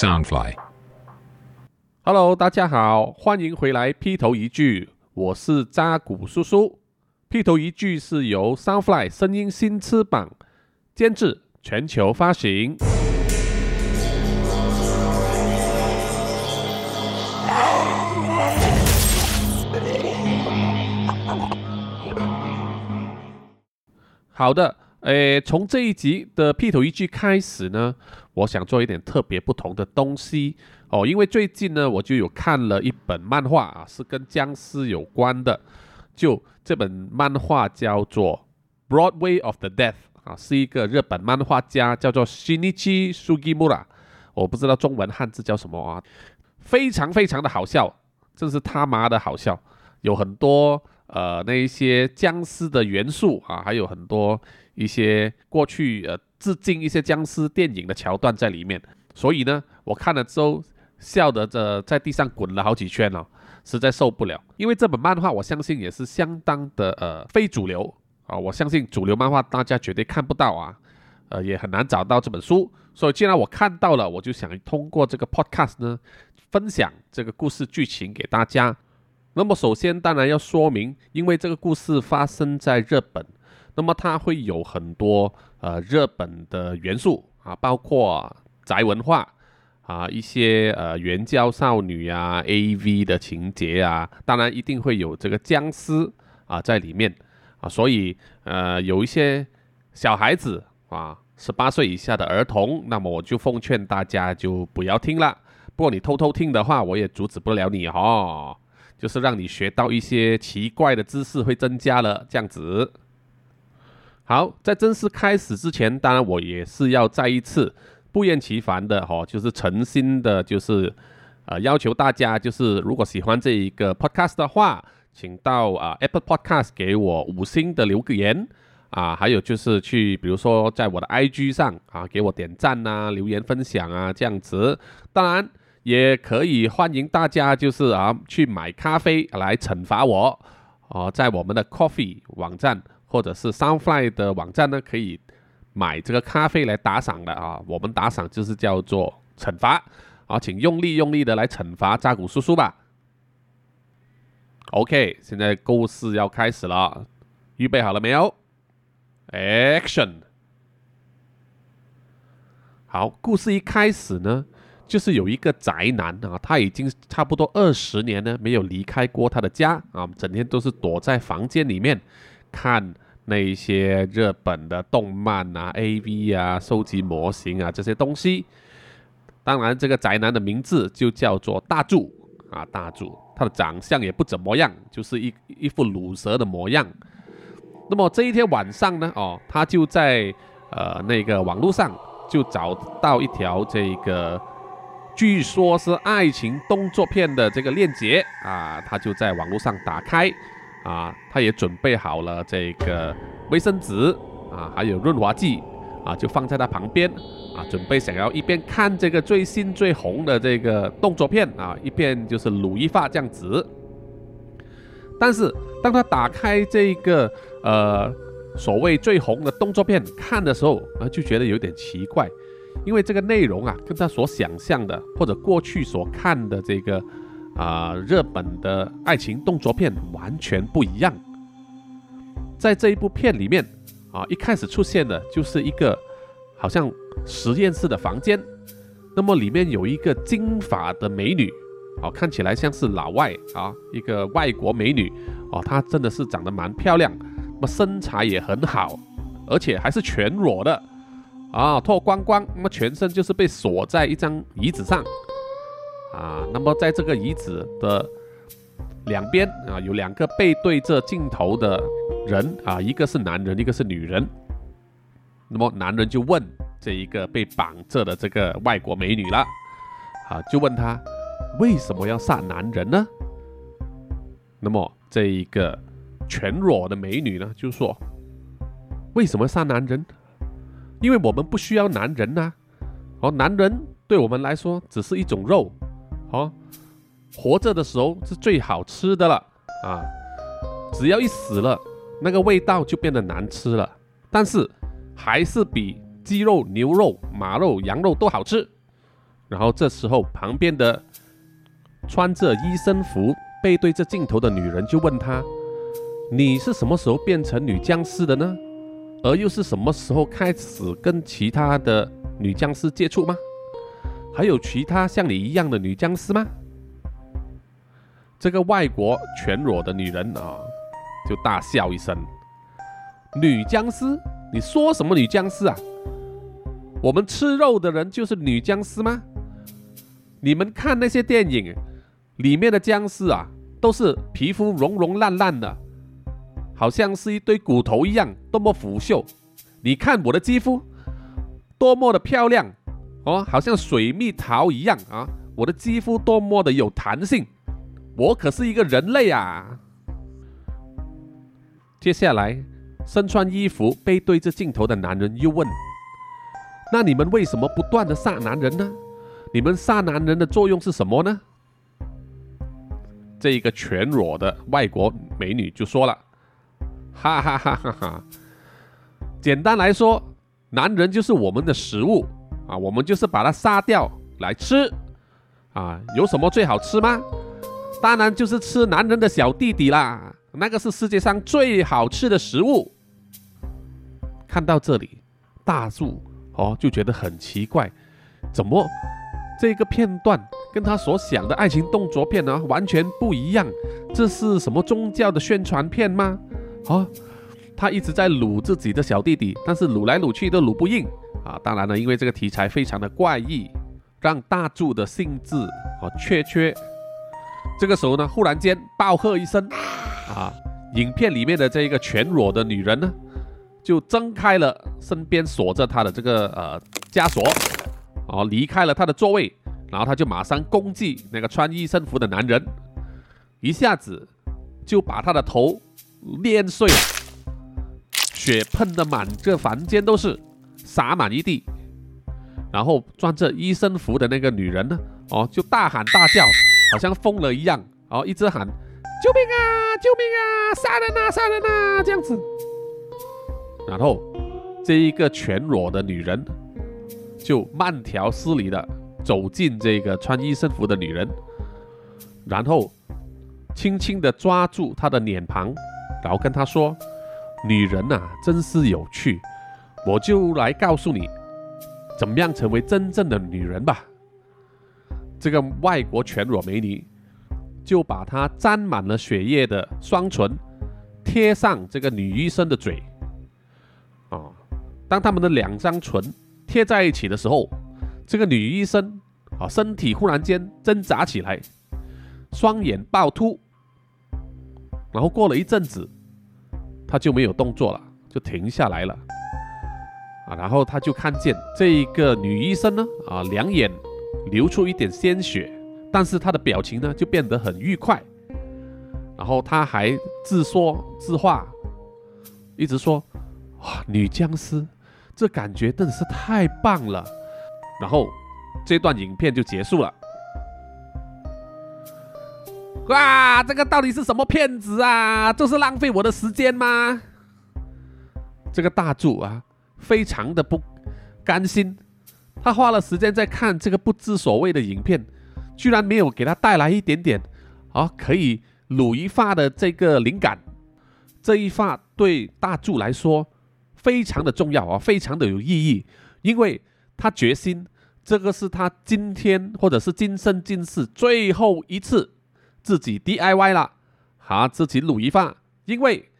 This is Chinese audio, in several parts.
Soundfly。Hello，大家好，欢迎回来劈头一句，我是扎古叔叔。劈头一句是由 Soundfly 声音新翅膀监制，全球发行。好的，诶，从这一集的劈头一句开始呢，我想做一点特别不同的东西。哦，因为最近呢，我就有看了一本漫画啊，是跟僵尸有关的，就这本漫画叫做《Broadway of the Death》啊，是一个日本漫画家叫做 Shinichi Sugimura，我不知道中文汉字叫什么啊，非常非常的好笑，真是他妈的好笑，有很多。呃，那一些僵尸的元素啊，还有很多一些过去呃致敬一些僵尸电影的桥段在里面，所以呢，我看了之后笑得这在地上滚了好几圈哦，实在受不了。因为这本漫画我相信也是相当的呃非主流啊，我相信主流漫画大家绝对看不到啊，呃也很难找到这本书，所以既然我看到了，我就想通过这个 podcast 呢，分享这个故事剧情给大家。那么首先，当然要说明，因为这个故事发生在日本，那么它会有很多呃日本的元素啊，包括宅文化啊，一些呃援交少女啊、AV 的情节啊，当然一定会有这个僵尸啊在里面啊，所以呃有一些小孩子啊，十八岁以下的儿童，那么我就奉劝大家就不要听了。不过你偷偷听的话，我也阻止不了你哦。就是让你学到一些奇怪的知识，会增加了这样子。好，在正式开始之前，当然我也是要再一次不厌其烦的哈，就是诚心的，就是呃要求大家，就是如果喜欢这一个 podcast 的话，请到啊 Apple Podcast 给我五星的留个言啊，还有就是去比如说在我的 IG 上啊给我点赞啊、留言分享啊这样子。当然。也可以欢迎大家，就是啊，去买咖啡来惩罚我哦，在我们的 Coffee 网站或者是 Soundfly 的网站呢，可以买这个咖啡来打赏的啊。我们打赏就是叫做惩罚啊，请用力用力的来惩罚扎古叔叔吧。OK，现在故事要开始了，预备好了没有？Action！好，故事一开始呢。就是有一个宅男啊，他已经差不多二十年呢没有离开过他的家啊，整天都是躲在房间里面看那一些日本的动漫啊、AV 啊、收集模型啊这些东西。当然，这个宅男的名字就叫做大柱啊，大柱，他的长相也不怎么样，就是一一副乳蛇的模样。那么这一天晚上呢，哦，他就在呃那个网络上就找到一条这个。据说是爱情动作片的这个链接啊，他就在网络上打开啊，他也准备好了这个卫生纸啊，还有润滑剂啊，就放在他旁边啊，准备想要一边看这个最新最红的这个动作片啊，一边就是撸一发这样子。但是当他打开这个呃所谓最红的动作片看的时候啊，就觉得有点奇怪。因为这个内容啊，跟他所想象的或者过去所看的这个啊日本的爱情动作片完全不一样。在这一部片里面啊，一开始出现的就是一个好像实验室的房间，那么里面有一个金发的美女，哦，看起来像是老外啊，一个外国美女哦，她真的是长得蛮漂亮，那么身材也很好，而且还是全裸的。啊，脱光光，那么全身就是被锁在一张椅子上，啊，那么在这个椅子的两边啊，有两个背对着镜头的人啊，一个是男人，一个是女人。那么男人就问这一个被绑着的这个外国美女了，啊，就问他为什么要杀男人呢？那么这一个全裸的美女呢，就说为什么杀男人？因为我们不需要男人呐，哦，男人对我们来说只是一种肉，哦，活着的时候是最好吃的了啊，只要一死了，那个味道就变得难吃了，但是还是比鸡肉、牛肉、马肉、羊肉都好吃然后这时候旁边的穿着医生服、背对着镜头的女人就问他：“你是什么时候变成女僵尸的呢？而又是什么时候开始跟其他的女僵尸接触吗？还有其他像你一样的女僵尸吗？”这个外国全裸的女人啊，就大笑一声：“女僵尸？你说什么女僵尸啊？我们吃肉的人就是女僵尸吗？”你们看那些电影里面的僵尸啊，都是皮肤融融烂烂的，好像是一堆骨头一样，多么腐朽。你看我的肌肤多么的漂亮哦，好像水蜜桃一样啊！我的肌肤多么的有弹性，我可是一个人类啊！接下来，身穿衣服背对着镜头的男人又问：“那你们为什么不断的杀男人呢？”你们杀男人的作用是什么呢？这一个全裸的外国美女就说了：“哈哈哈哈哈！简单来说，男人就是我们的食物啊，我们就是把它杀掉来吃啊。有什么最好吃吗？当然就是吃男人的小弟弟啦，那个是世界上最好吃的食物。”看到这里，大树哦就觉得很奇怪，怎么？这个片段跟他所想的爱情动作片呢完全不一样，这是什么宗教的宣传片吗？啊，他一直在撸自己的小弟弟，但是撸来撸去都撸不硬啊！当然了，因为这个题材非常的怪异，让大柱的兴致啊缺缺。这个时候呢，忽然间暴喝一声啊，影片里面的这一个全裸的女人呢，就挣开了身边锁着她的这个呃枷锁。哦，离开了他的座位，然后他就马上攻击那个穿医生服的男人，一下子就把他的头捏碎了，血喷的满这房间都是，洒满一地。然后穿着医生服的那个女人呢，哦，就大喊大叫，好像疯了一样，哦，一直喊救命啊，救命啊，杀人啊，杀人啊，这样子。然后这一个全裸的女人。就慢条斯理的走进这个穿医生服的女人，然后轻轻的抓住她的脸庞，然后跟她说：“女人呐，真是有趣，我就来告诉你，怎么样成为真正的女人吧。”这个外国全裸美女就把她沾满了血液的双唇贴上这个女医生的嘴，啊，当他们的两张唇。贴在一起的时候，这个女医生啊，身体忽然间挣扎起来，双眼暴突，然后过了一阵子，她就没有动作了，就停下来了然后他就看见这一个女医生呢啊，两眼流出一点鲜血，但是她的表情呢就变得很愉快，然后她还自说自话，一直说哇，女僵尸。这感觉真的是太棒了，然后这段影片就结束了。哇，这个到底是什么骗子啊？这是浪费我的时间吗？这个大柱啊，非常的不甘心，他花了时间在看这个不知所谓的影片，居然没有给他带来一点点啊可以撸一发的这个灵感。这一发对大柱来说。非常的重要啊，非常的有意义，因为他决心，这个是他今天或者是今生今世最后一次自己 DIY 了，好自己撸一发，因为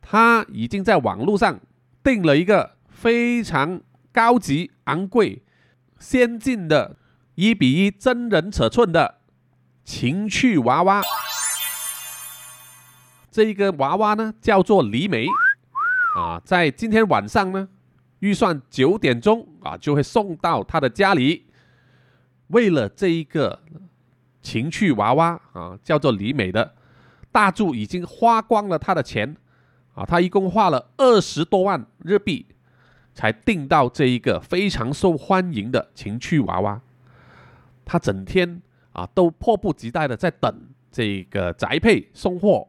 他已经在网络上定了一个非常高级、昂贵、先进的一比一真人尺寸的情趣娃娃，这一个娃娃呢叫做李美。啊，在今天晚上呢，预算九点钟啊，就会送到他的家里。为了这一个情趣娃娃啊，叫做李美的，大柱已经花光了他的钱啊，他一共花了二十多万日币，才订到这一个非常受欢迎的情趣娃娃。他整天啊，都迫不及待的在等这个宅配送货，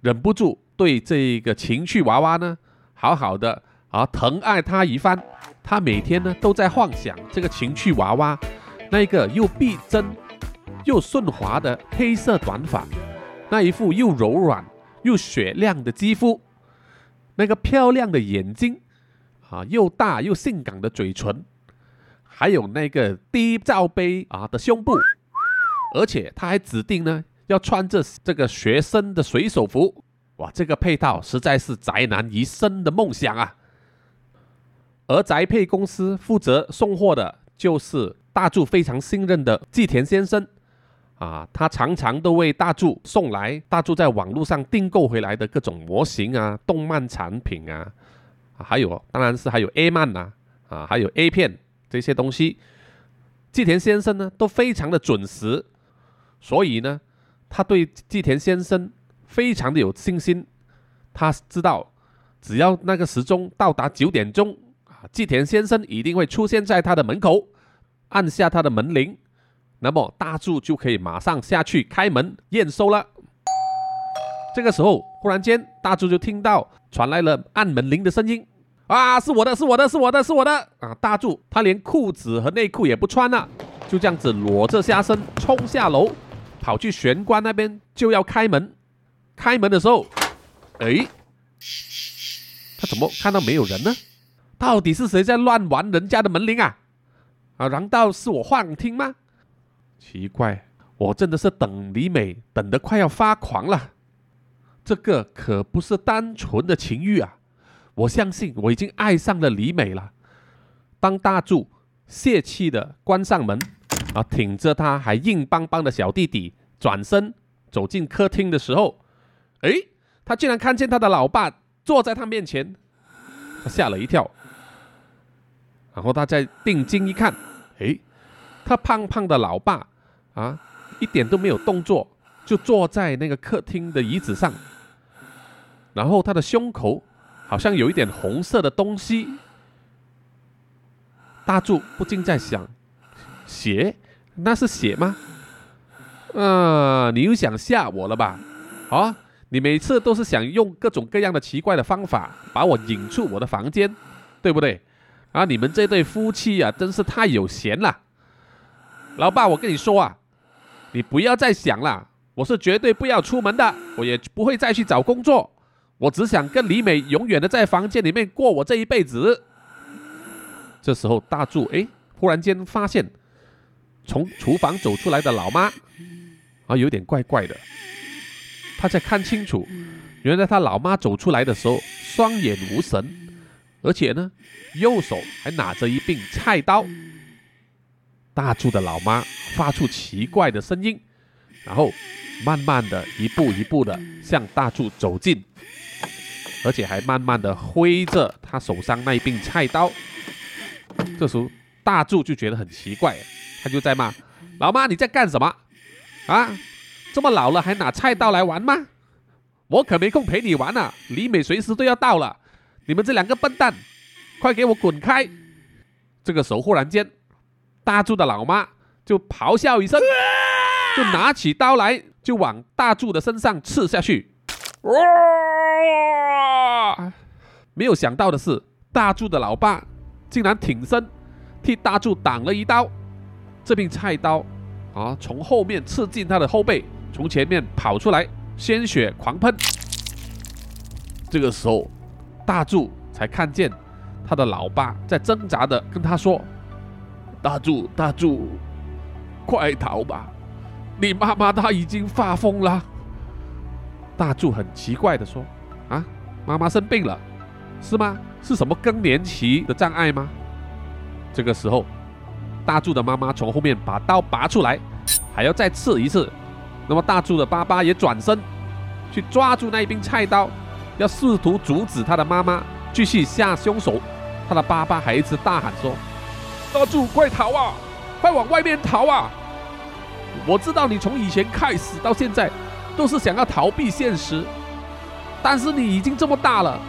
忍不住。对这个情趣娃娃呢，好好的啊疼爱他一番。他每天呢都在幻想这个情趣娃娃那一个又逼真又顺滑的黑色短发，那一副又柔软又雪亮的肌肤，那个漂亮的眼睛，啊，又大又性感的嘴唇，还有那个低罩杯啊的胸部，而且他还指定呢要穿着这个学生的水手服，哇，这个配套实在是宅男一生的梦想啊！而宅配公司负责送货的就是大柱非常信任的季田先生，啊，他常常都为大柱送来大柱在网络上订购回来的各种模型啊、动漫产品啊，还有当然是还有 A 曼呐，啊，还有 A 片这些东西，季田先生呢都非常的准时，所以呢，他对季田先生非常的有信心，他知道只要那个时钟到达九点钟。季田先生一定会出现在他的门口，按下他的门铃，那么大柱就可以马上下去开门验收了。这个时候，忽然间，大柱就听到传来了按门铃的声音，啊，是我的，是我的，是我的，是我的！啊，大柱他连裤子和内裤也不穿了，就这样子裸着下身冲下楼，跑去玄关那边就要开门。开门的时候，哎，他怎么看到没有人呢？到底是谁在乱玩人家的门铃啊？啊，难道是我幻听吗？奇怪，我真的是等李美等得快要发狂了。这个可不是单纯的情欲啊！我相信我已经爱上了李美了。当大柱泄气的关上门，啊，挺着他还硬邦邦的小弟弟转身走进客厅的时候，哎，他竟然看见他的老爸坐在他面前，他吓了一跳。然后他再定睛一看，诶，他胖胖的老爸啊，一点都没有动作，就坐在那个客厅的椅子上。然后他的胸口好像有一点红色的东西。大柱不禁在想：血？那是血吗？啊，你又想吓我了吧？啊，你每次都是想用各种各样的奇怪的方法把我引出我的房间，对不对？啊！你们这对夫妻啊，真是太有闲了。老爸，我跟你说啊，你不要再想了。我是绝对不要出门的，我也不会再去找工作。我只想跟李美永远的在房间里面过我这一辈子。这时候，大柱哎，忽然间发现从厨房走出来的老妈啊，有点怪怪的。他在看清楚，原来他老妈走出来的时候，双眼无神。而且呢，右手还拿着一柄菜刀。大柱的老妈发出奇怪的声音，然后慢慢的一步一步的向大柱走近，而且还慢慢的挥着他手上那一柄菜刀。这时候大柱就觉得很奇怪，他就在骂：“老妈，你在干什么？啊，这么老了还拿菜刀来玩吗？我可没空陪你玩啊！李美随时都要到了。”你们这两个笨蛋，快给我滚开！这个时候，忽然间，大柱的老妈就咆哮一声，就拿起刀来，就往大柱的身上刺下去。没有想到的是，大柱的老爸竟然挺身替大柱挡了一刀。这柄菜刀啊，从后面刺进他的后背，从前面跑出来，鲜血狂喷。这个时候。大柱才看见他的老爸在挣扎的跟他说：“大柱，大柱，快逃吧！你妈妈她已经发疯了。”大柱很奇怪的说：“啊，妈妈生病了，是吗？是什么更年期的障碍吗？”这个时候，大柱的妈妈从后面把刀拔出来，还要再刺一次。那么大柱的爸爸也转身去抓住那一柄菜刀。要试图阻止他的妈妈继续下凶手，他的爸爸还一直大喊说：“大柱，快逃啊！快往外面逃啊！我知道你从以前开始到现在都是想要逃避现实，但是你已经这么大了，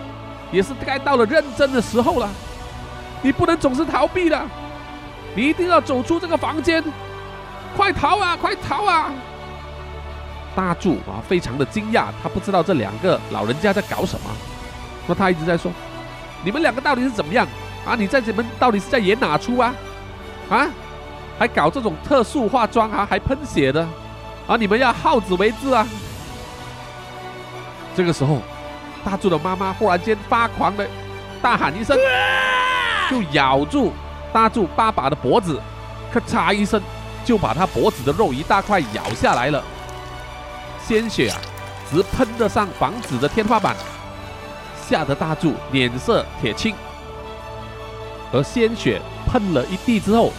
也是该到了认真的时候了。你不能总是逃避的，你一定要走出这个房间！快逃啊！快逃啊！”大柱啊，非常的惊讶，他不知道这两个老人家在搞什么。那他一直在说：“你们两个到底是怎么样啊？你在这们到底是在演哪出啊？啊？还搞这种特殊化妆啊，还喷血的，啊，你们要好自为之啊！这个时候，大柱的妈妈忽然间发狂的大喊一声，就咬住大柱爸爸的脖子，咔嚓一声，就把他脖子的肉一大块咬下来了，鲜血啊，直喷得上房子的天花板，吓得大柱脸色铁青。而鲜血喷了一地之后，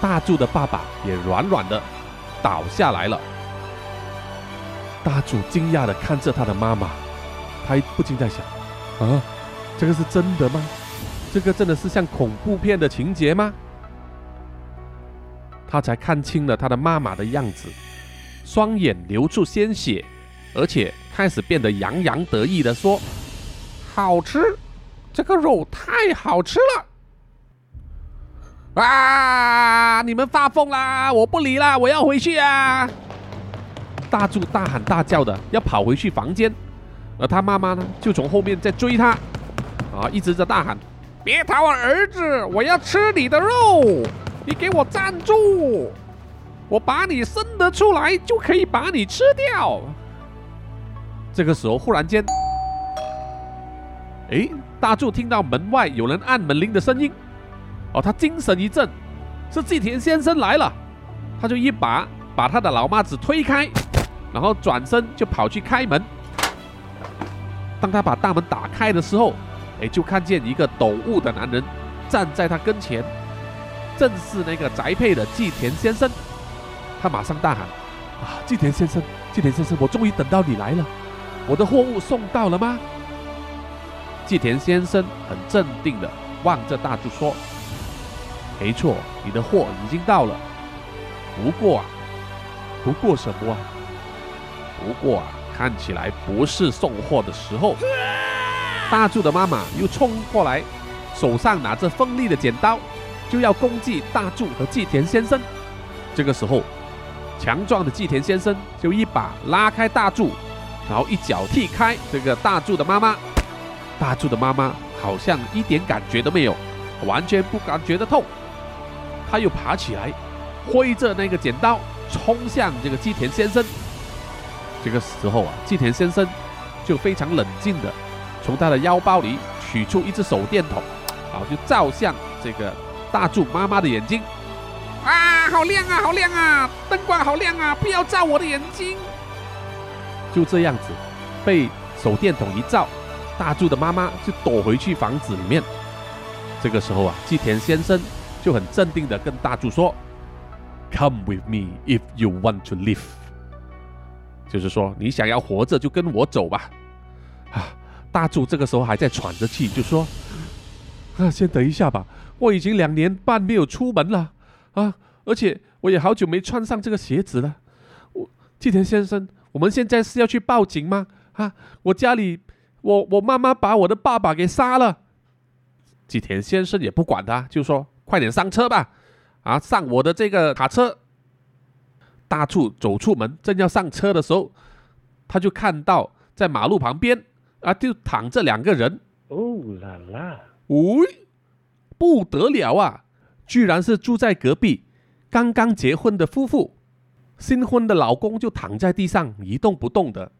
大柱的爸爸也软软的倒下来了。大柱惊讶的看着他的妈妈，他不禁在想：啊，这个是真的吗？这个真的是像恐怖片的情节吗？他才看清了他的妈妈的样子，双眼流出鲜血，而且开始变得洋洋得意的说：“好吃，这个肉太好吃了！”啊！你们发疯啦！我不理啦！我要回去啊！大柱大喊大叫的要跑回去房间，而他妈妈呢，就从后面在追他，啊，一直在大喊：“别逃啊，儿子！我要吃你的肉！你给我站住！我把你生得出来，就可以把你吃掉！”这个时候，忽然间，哎，大柱听到门外有人按门铃的声音。哦，他精神一振，是季田先生来了，他就一把把他的老妈子推开，然后转身就跑去开门。当他把大门打开的时候，哎，就看见一个陡悟的男人站在他跟前，正是那个宅配的季田先生。他马上大喊：“啊，季田先生，季田先生，我终于等到你来了，我的货物送到了吗？”季田先生很镇定的望着大柱说。没错，你的货已经到了。不过啊，不过什么啊？不过啊，看起来不是送货的时候。大柱的妈妈又冲过来，手上拿着锋利的剪刀，就要攻击大柱和季田先生。这个时候，强壮的季田先生就一把拉开大柱，然后一脚踢开这个大柱的妈妈。大柱的妈妈好像一点感觉都没有，完全不感觉得痛。他又爬起来，挥着那个剪刀冲向这个季田先生。这个时候啊，季田先生就非常冷静的从他的腰包里取出一只手电筒，啊，就照向这个大柱妈妈的眼睛。啊，好亮啊，好亮啊，灯光好亮啊，不要照我的眼睛。就这样子，被手电筒一照，大柱的妈妈就躲回去房子里面。这个时候啊，季田先生。就很镇定的跟大柱说：“Come with me if you want to live。”就是说，你想要活着就跟我走吧。啊，大柱这个时候还在喘着气，就说：“啊，先等一下吧，我已经两年半没有出门了啊，而且我也好久没穿上这个鞋子了。我季田先生，我们现在是要去报警吗？啊，我家里，我我妈妈把我的爸爸给杀了。”季田先生也不管他，就说。快点上车吧！啊，上我的这个卡车。大柱走出门，正要上车的时候，他就看到在马路旁边啊，就躺着两个人。哦啦啦！喂，不得了啊！居然是住在隔壁、刚刚结婚的夫妇。新婚的老公就躺在地上一动不动的，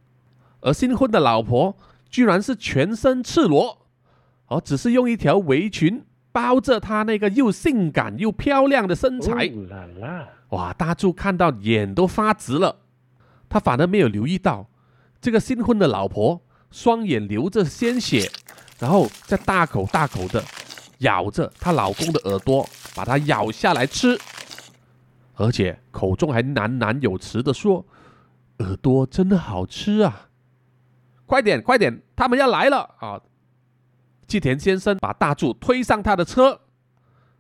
而新婚的老婆居然是全身赤裸，而只是用一条围裙。包着她那个又性感又漂亮的身材，哇！大柱看到眼都发直了，他反而没有留意到这个新婚的老婆双眼流着鲜血，然后在大口大口的咬着她老公的耳朵，把它咬下来吃，而且口中还喃喃有词的说：“耳朵真的好吃啊！快点快点，他们要来了啊！”季田先生把大柱推上他的车，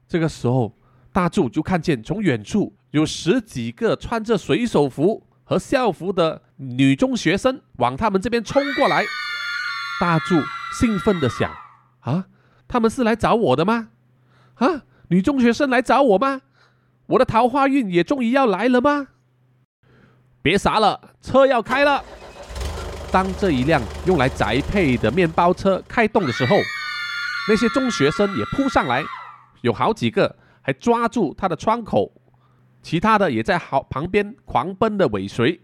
这个时候，大柱就看见从远处有十几个穿着水手服和校服的女中学生往他们这边冲过来。大柱兴奋的想：啊，他们是来找我的吗？啊，女中学生来找我吗？我的桃花运也终于要来了吗？别傻了，车要开了。当这一辆用来宅配的面包车开动的时候。那些中学生也扑上来，有好几个还抓住他的窗口，其他的也在好旁边狂奔的尾随。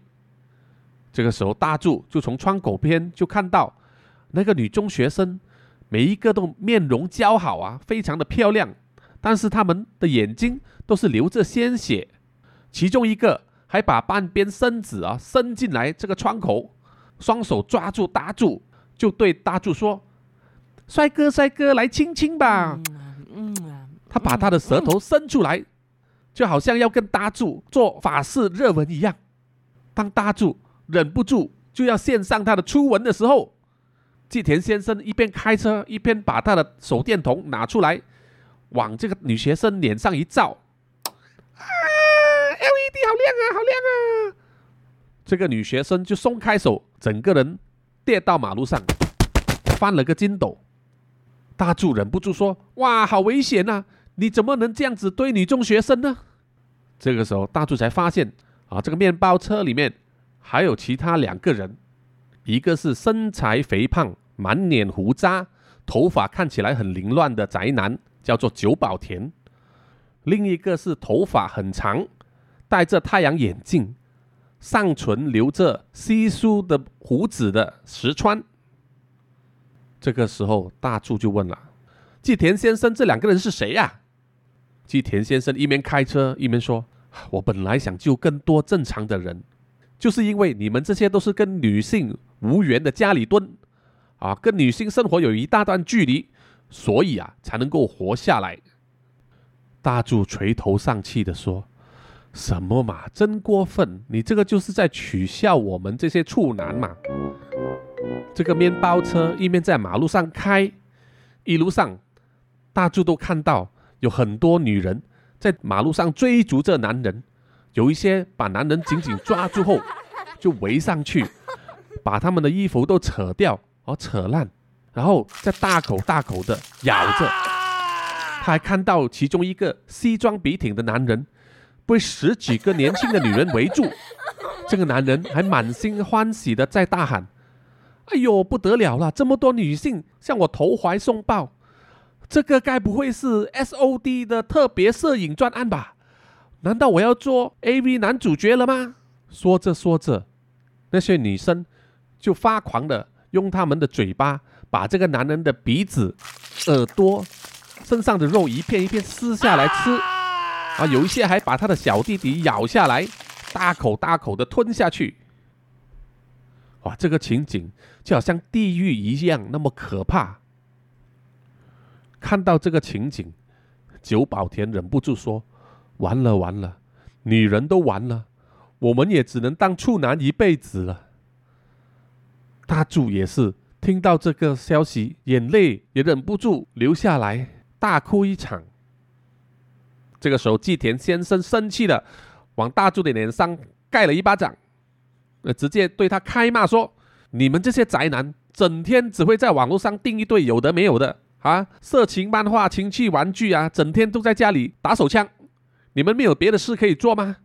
这个时候，大柱就从窗口边就看到那个女中学生，每一个都面容姣好啊，非常的漂亮，但是他们的眼睛都是流着鲜血，其中一个还把半边身子啊伸进来这个窗口，双手抓住大柱，就对大柱说：“帅哥，帅哥，来亲亲吧。”嗯他把他的舌头伸出来，就好像要跟大柱做法式热吻一样。当大柱忍不住就要献上他的初吻的时候，季田先生一边开车一边把他的手电筒拿出来，往这个女学生脸上一照，啊，LED 好亮啊，好亮啊！这个女学生就松开手，整个人跌到马路上，翻了个筋斗。大柱忍不住说：“哇，好危险呐！你怎么能这样子对女中学生呢？”这个时候，大柱才发现啊，这个面包车里面。还有其他两个人，一个是身材肥胖、满脸胡渣、头发看起来很凌乱的宅男，叫做久保田；另一个是头发很长、戴着太阳眼镜、上唇留着稀疏的胡子的石川。这个时候，大柱就问了：“季田先生，这两个人是谁呀？”季田先生一边开车一边说：“我本来想救更多正常的人。”就是因为你们这些都是跟女性无缘的家里蹲，啊，跟女性生活有一大段距离，所以啊才能够活下来。大柱垂头丧气的说：“什么嘛，真过分！你这个就是在取笑我们这些处男嘛。”这个面包车一面在马路上开，一路上，大柱都看到有很多女人在马路上追逐着男人。有一些把男人紧紧抓住后，就围上去，把他们的衣服都扯掉，哦，扯烂，然后再大口大口的咬着。他还看到其中一个西装笔挺的男人被十几个年轻的女人围住，这个男人还满心欢喜的在大喊：“哎呦，不得了了！这么多女性向我投怀送抱，这个该不会是 S.O.D 的特别摄影专案吧？”难道我要做 AV 男主角了吗？说着说着，那些女生就发狂的用他们的嘴巴把这个男人的鼻子、耳朵、身上的肉一片一片撕下来吃，啊，有一些还把他的小弟弟咬下来，大口大口的吞下去。哇，这个情景就好像地狱一样那么可怕。看到这个情景，久保田忍不住说。完了完了，女人都完了，我们也只能当处男一辈子了。大柱也是听到这个消息，眼泪也忍不住流下来，大哭一场。这个时候，季田先生生气的往大柱的脸上盖了一巴掌，呃，直接对他开骂说：“你们这些宅男，整天只会在网络上订一堆有的没有的啊，色情漫画、情趣玩具啊，整天都在家里打手枪。”你们没有别的事可以做吗？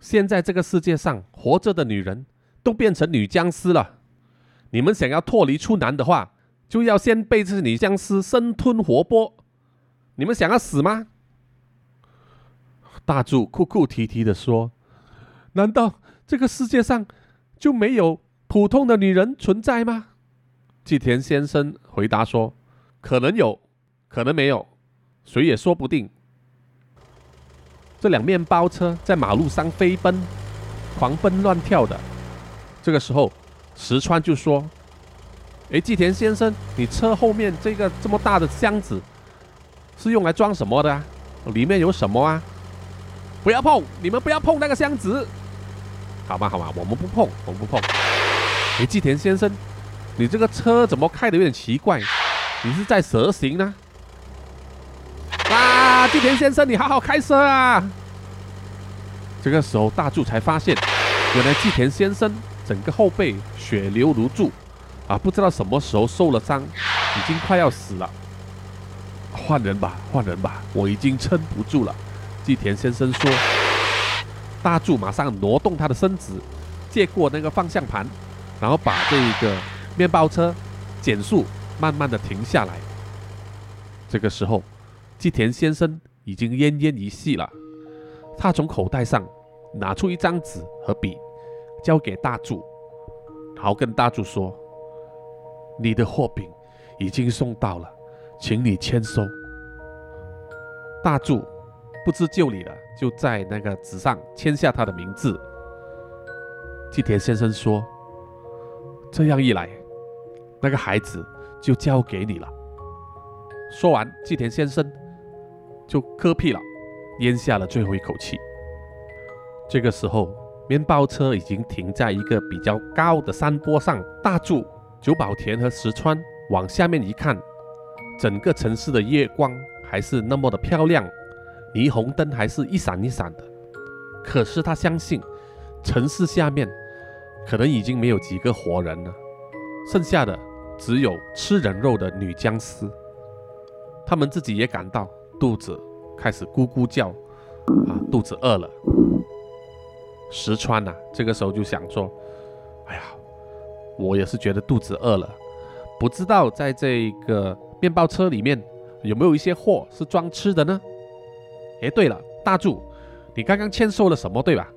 现在这个世界上活着的女人都变成女僵尸了。你们想要脱离处男的话，就要先被这些女僵尸生吞活剥。你们想要死吗？大柱哭哭啼啼的说：“难道这个世界上就没有普通的女人存在吗？”季田先生回答说：“可能有，可能没有，谁也说不定。”这两面包车在马路上飞奔，狂奔乱跳的。这个时候，石川就说：“哎，季田先生，你车后面这个这么大的箱子是用来装什么的啊？里面有什么啊？不要碰！你们不要碰那个箱子！好吧，好吧，我们不碰，我们不碰。哎，季田先生，你这个车怎么开的有点奇怪？你是在蛇行呢？”啊，季田先生，你好好开车啊！这个时候，大柱才发现，原来季田先生整个后背血流如注，啊，不知道什么时候受了伤，已经快要死了。换人吧，换人吧，我已经撑不住了。季田先生说。大柱马上挪动他的身子，借过那个方向盘，然后把这一个面包车减速，慢慢的停下来。这个时候。季田先生已经奄奄一息了，他从口袋上拿出一张纸和笔，交给大柱，然后跟大柱说：“你的货品已经送到了，请你签收。”大柱不知就里了，就在那个纸上签下他的名字。季田先生说：“这样一来，那个孩子就交给你了。”说完，季田先生就嗝屁了，咽下了最后一口气。这个时候，面包车已经停在一个比较高的山坡上。大柱、久保田和石川往下面一看，整个城市的月光还是那么的漂亮，霓虹灯还是一闪一闪的。可是他相信，城市下面可能已经没有几个活人了，剩下的只有吃人肉的女僵尸。他们自己也感到肚子开始咕咕叫，啊，肚子饿了。石川呐，这个时候就想说：“哎呀，我也是觉得肚子饿了，不知道在这个面包车里面有没有一些货是装吃的呢？”哎，对了，大柱，你刚刚签收了什么，对吧？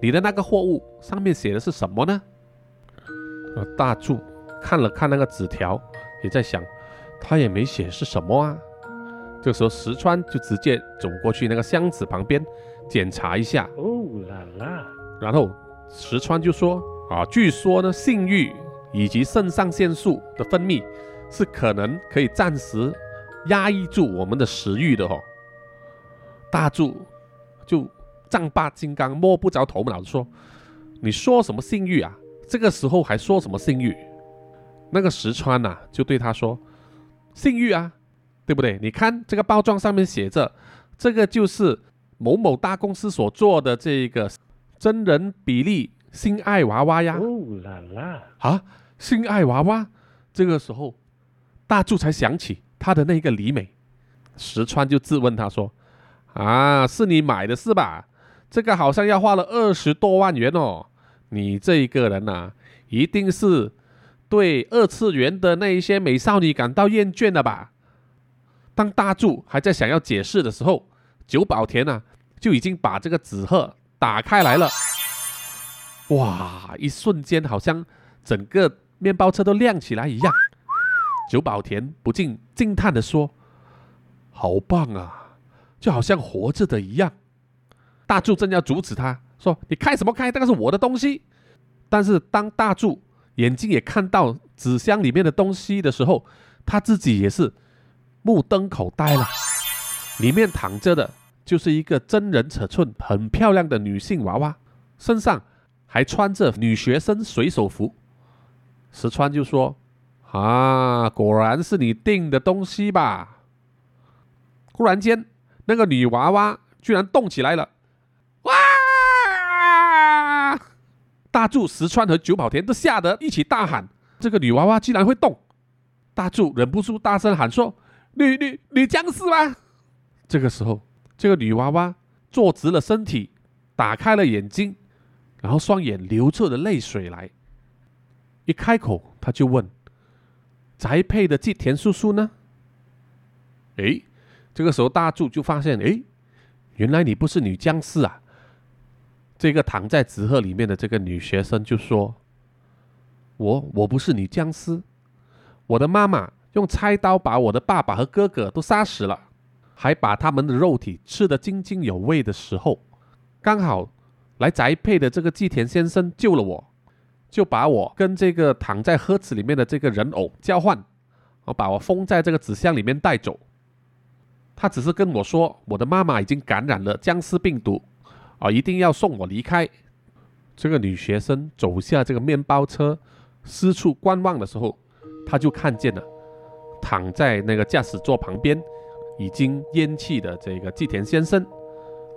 你的那个货物上面写的是什么呢？呃，大柱看了看那个纸条，也在想，他也没写是什么啊。这时候石川就直接走过去那个箱子旁边。检查一下哦啦啦，然后石川就说啊，据说呢，性欲以及肾上腺素的分泌是可能可以暂时压抑住我们的食欲的哦。大柱就丈八金刚摸不着头脑的说：“你说什么性欲啊？这个时候还说什么性欲？”那个石川呐就对他说：“性欲啊，对不对？你看这个包装上面写着，这个就是。”某某大公司所做的这个真人比例性爱娃娃呀！哦啦啦！啊，性爱娃娃！这个时候，大柱才想起他的那个李美，石川就质问他说：“啊，是你买的是吧？这个好像要花了二十多万元哦！你这一个人呐，一定是对二次元的那一些美少女感到厌倦了吧？”当大柱还在想要解释的时候，久保田呐，就已经把这个纸鹤打开来了。哇！一瞬间，好像整个面包车都亮起来一样。久保田不禁惊叹地说：“好棒啊，就好像活着的一样。”大柱正要阻止他，说：“你开什么开？那个是我的东西。”但是当大柱眼睛也看到纸箱里面的东西的时候，他自己也是目瞪口呆了。里面躺着的就是一个真人尺寸、很漂亮的女性娃娃，身上还穿着女学生水手服。石川就说：“啊，果然是你订的东西吧？”忽然间，那个女娃娃居然动起来了！哇！大柱、石川和久保田都吓得一起大喊：“这个女娃娃居然会动！”大柱忍不住大声喊说：“女女女僵尸吗？”这个时候，这个女娃娃坐直了身体，打开了眼睛，然后双眼流出了泪水来。一开口，他就问：“宅配的吉田叔叔呢？”诶，这个时候大柱就发现，诶，原来你不是女僵尸啊！这个躺在纸鹤里面的这个女学生就说：“我我不是女僵尸，我的妈妈用菜刀把我的爸爸和哥哥都杀死了。”还把他们的肉体吃得津津有味的时候，刚好来宅配的这个季田先生救了我，就把我跟这个躺在盒子里面的这个人偶交换，我把我封在这个纸箱里面带走。他只是跟我说，我的妈妈已经感染了僵尸病毒，啊，一定要送我离开。这个女学生走下这个面包车，四处观望的时候，她就看见了躺在那个驾驶座旁边。已经咽气的这个季田先生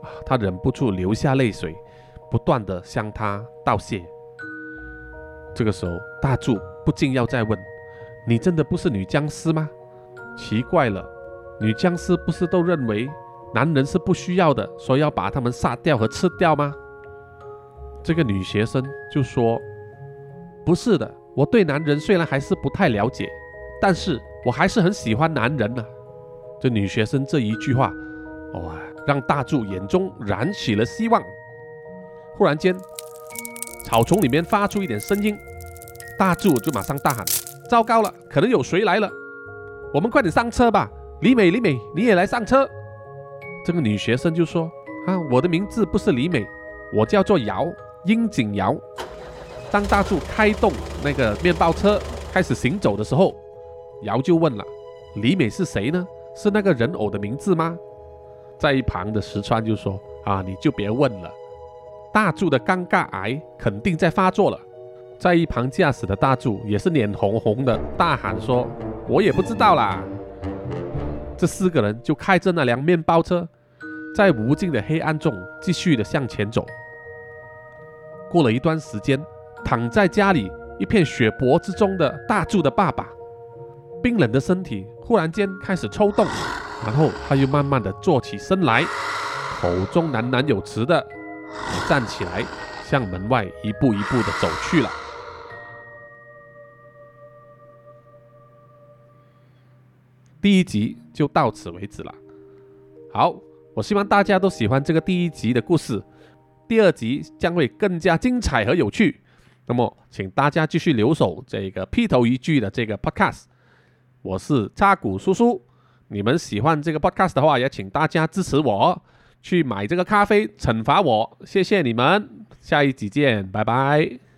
啊，他忍不住流下泪水，不断的向他道谢。这个时候，大柱不禁要再问：“你真的不是女僵尸吗？”奇怪了，女僵尸不是都认为男人是不需要的，所以要把他们杀掉和吃掉吗？这个女学生就说：“不是的，我对男人虽然还是不太了解，但是我还是很喜欢男人呢。”这女学生这一句话，哇，让大柱眼中燃起了希望。忽然间，草丛里面发出一点声音，大柱就马上大喊：“糟糕了，可能有谁来了！我们快点上车吧！”李美，李美，你也来上车。这个女学生就说：“啊，我的名字不是李美，我叫做瑶，樱井瑶。”当大柱开动那个面包车开始行走的时候，瑶就问了：“李美是谁呢？是那个人偶的名字吗？”在一旁的石川就说：“啊，你就别问了。”大柱的尴尬癌肯定在发作了。在一旁驾驶的大柱也是脸红红的，大喊说：“我也不知道啦。”这四个人就开着那辆面包车，在无尽的黑暗中继续的向前走。过了一段时间。躺在家里一片血泊之中的大柱的爸爸，冰冷的身体忽然间开始抽动，然后他又慢慢的坐起身来，口中喃喃有词的站起来，向门外一步一步的走去了。第一集就到此为止了。好，我希望大家都喜欢这个第一集的故事，第二集将会更加精彩和有趣。那么，请大家继续留守这个劈头一句的这个 podcast。我是扎古叔叔，你们喜欢这个 podcast 的话，也请大家支持我去买这个咖啡，惩罚我，谢谢你们，下一集见，拜拜。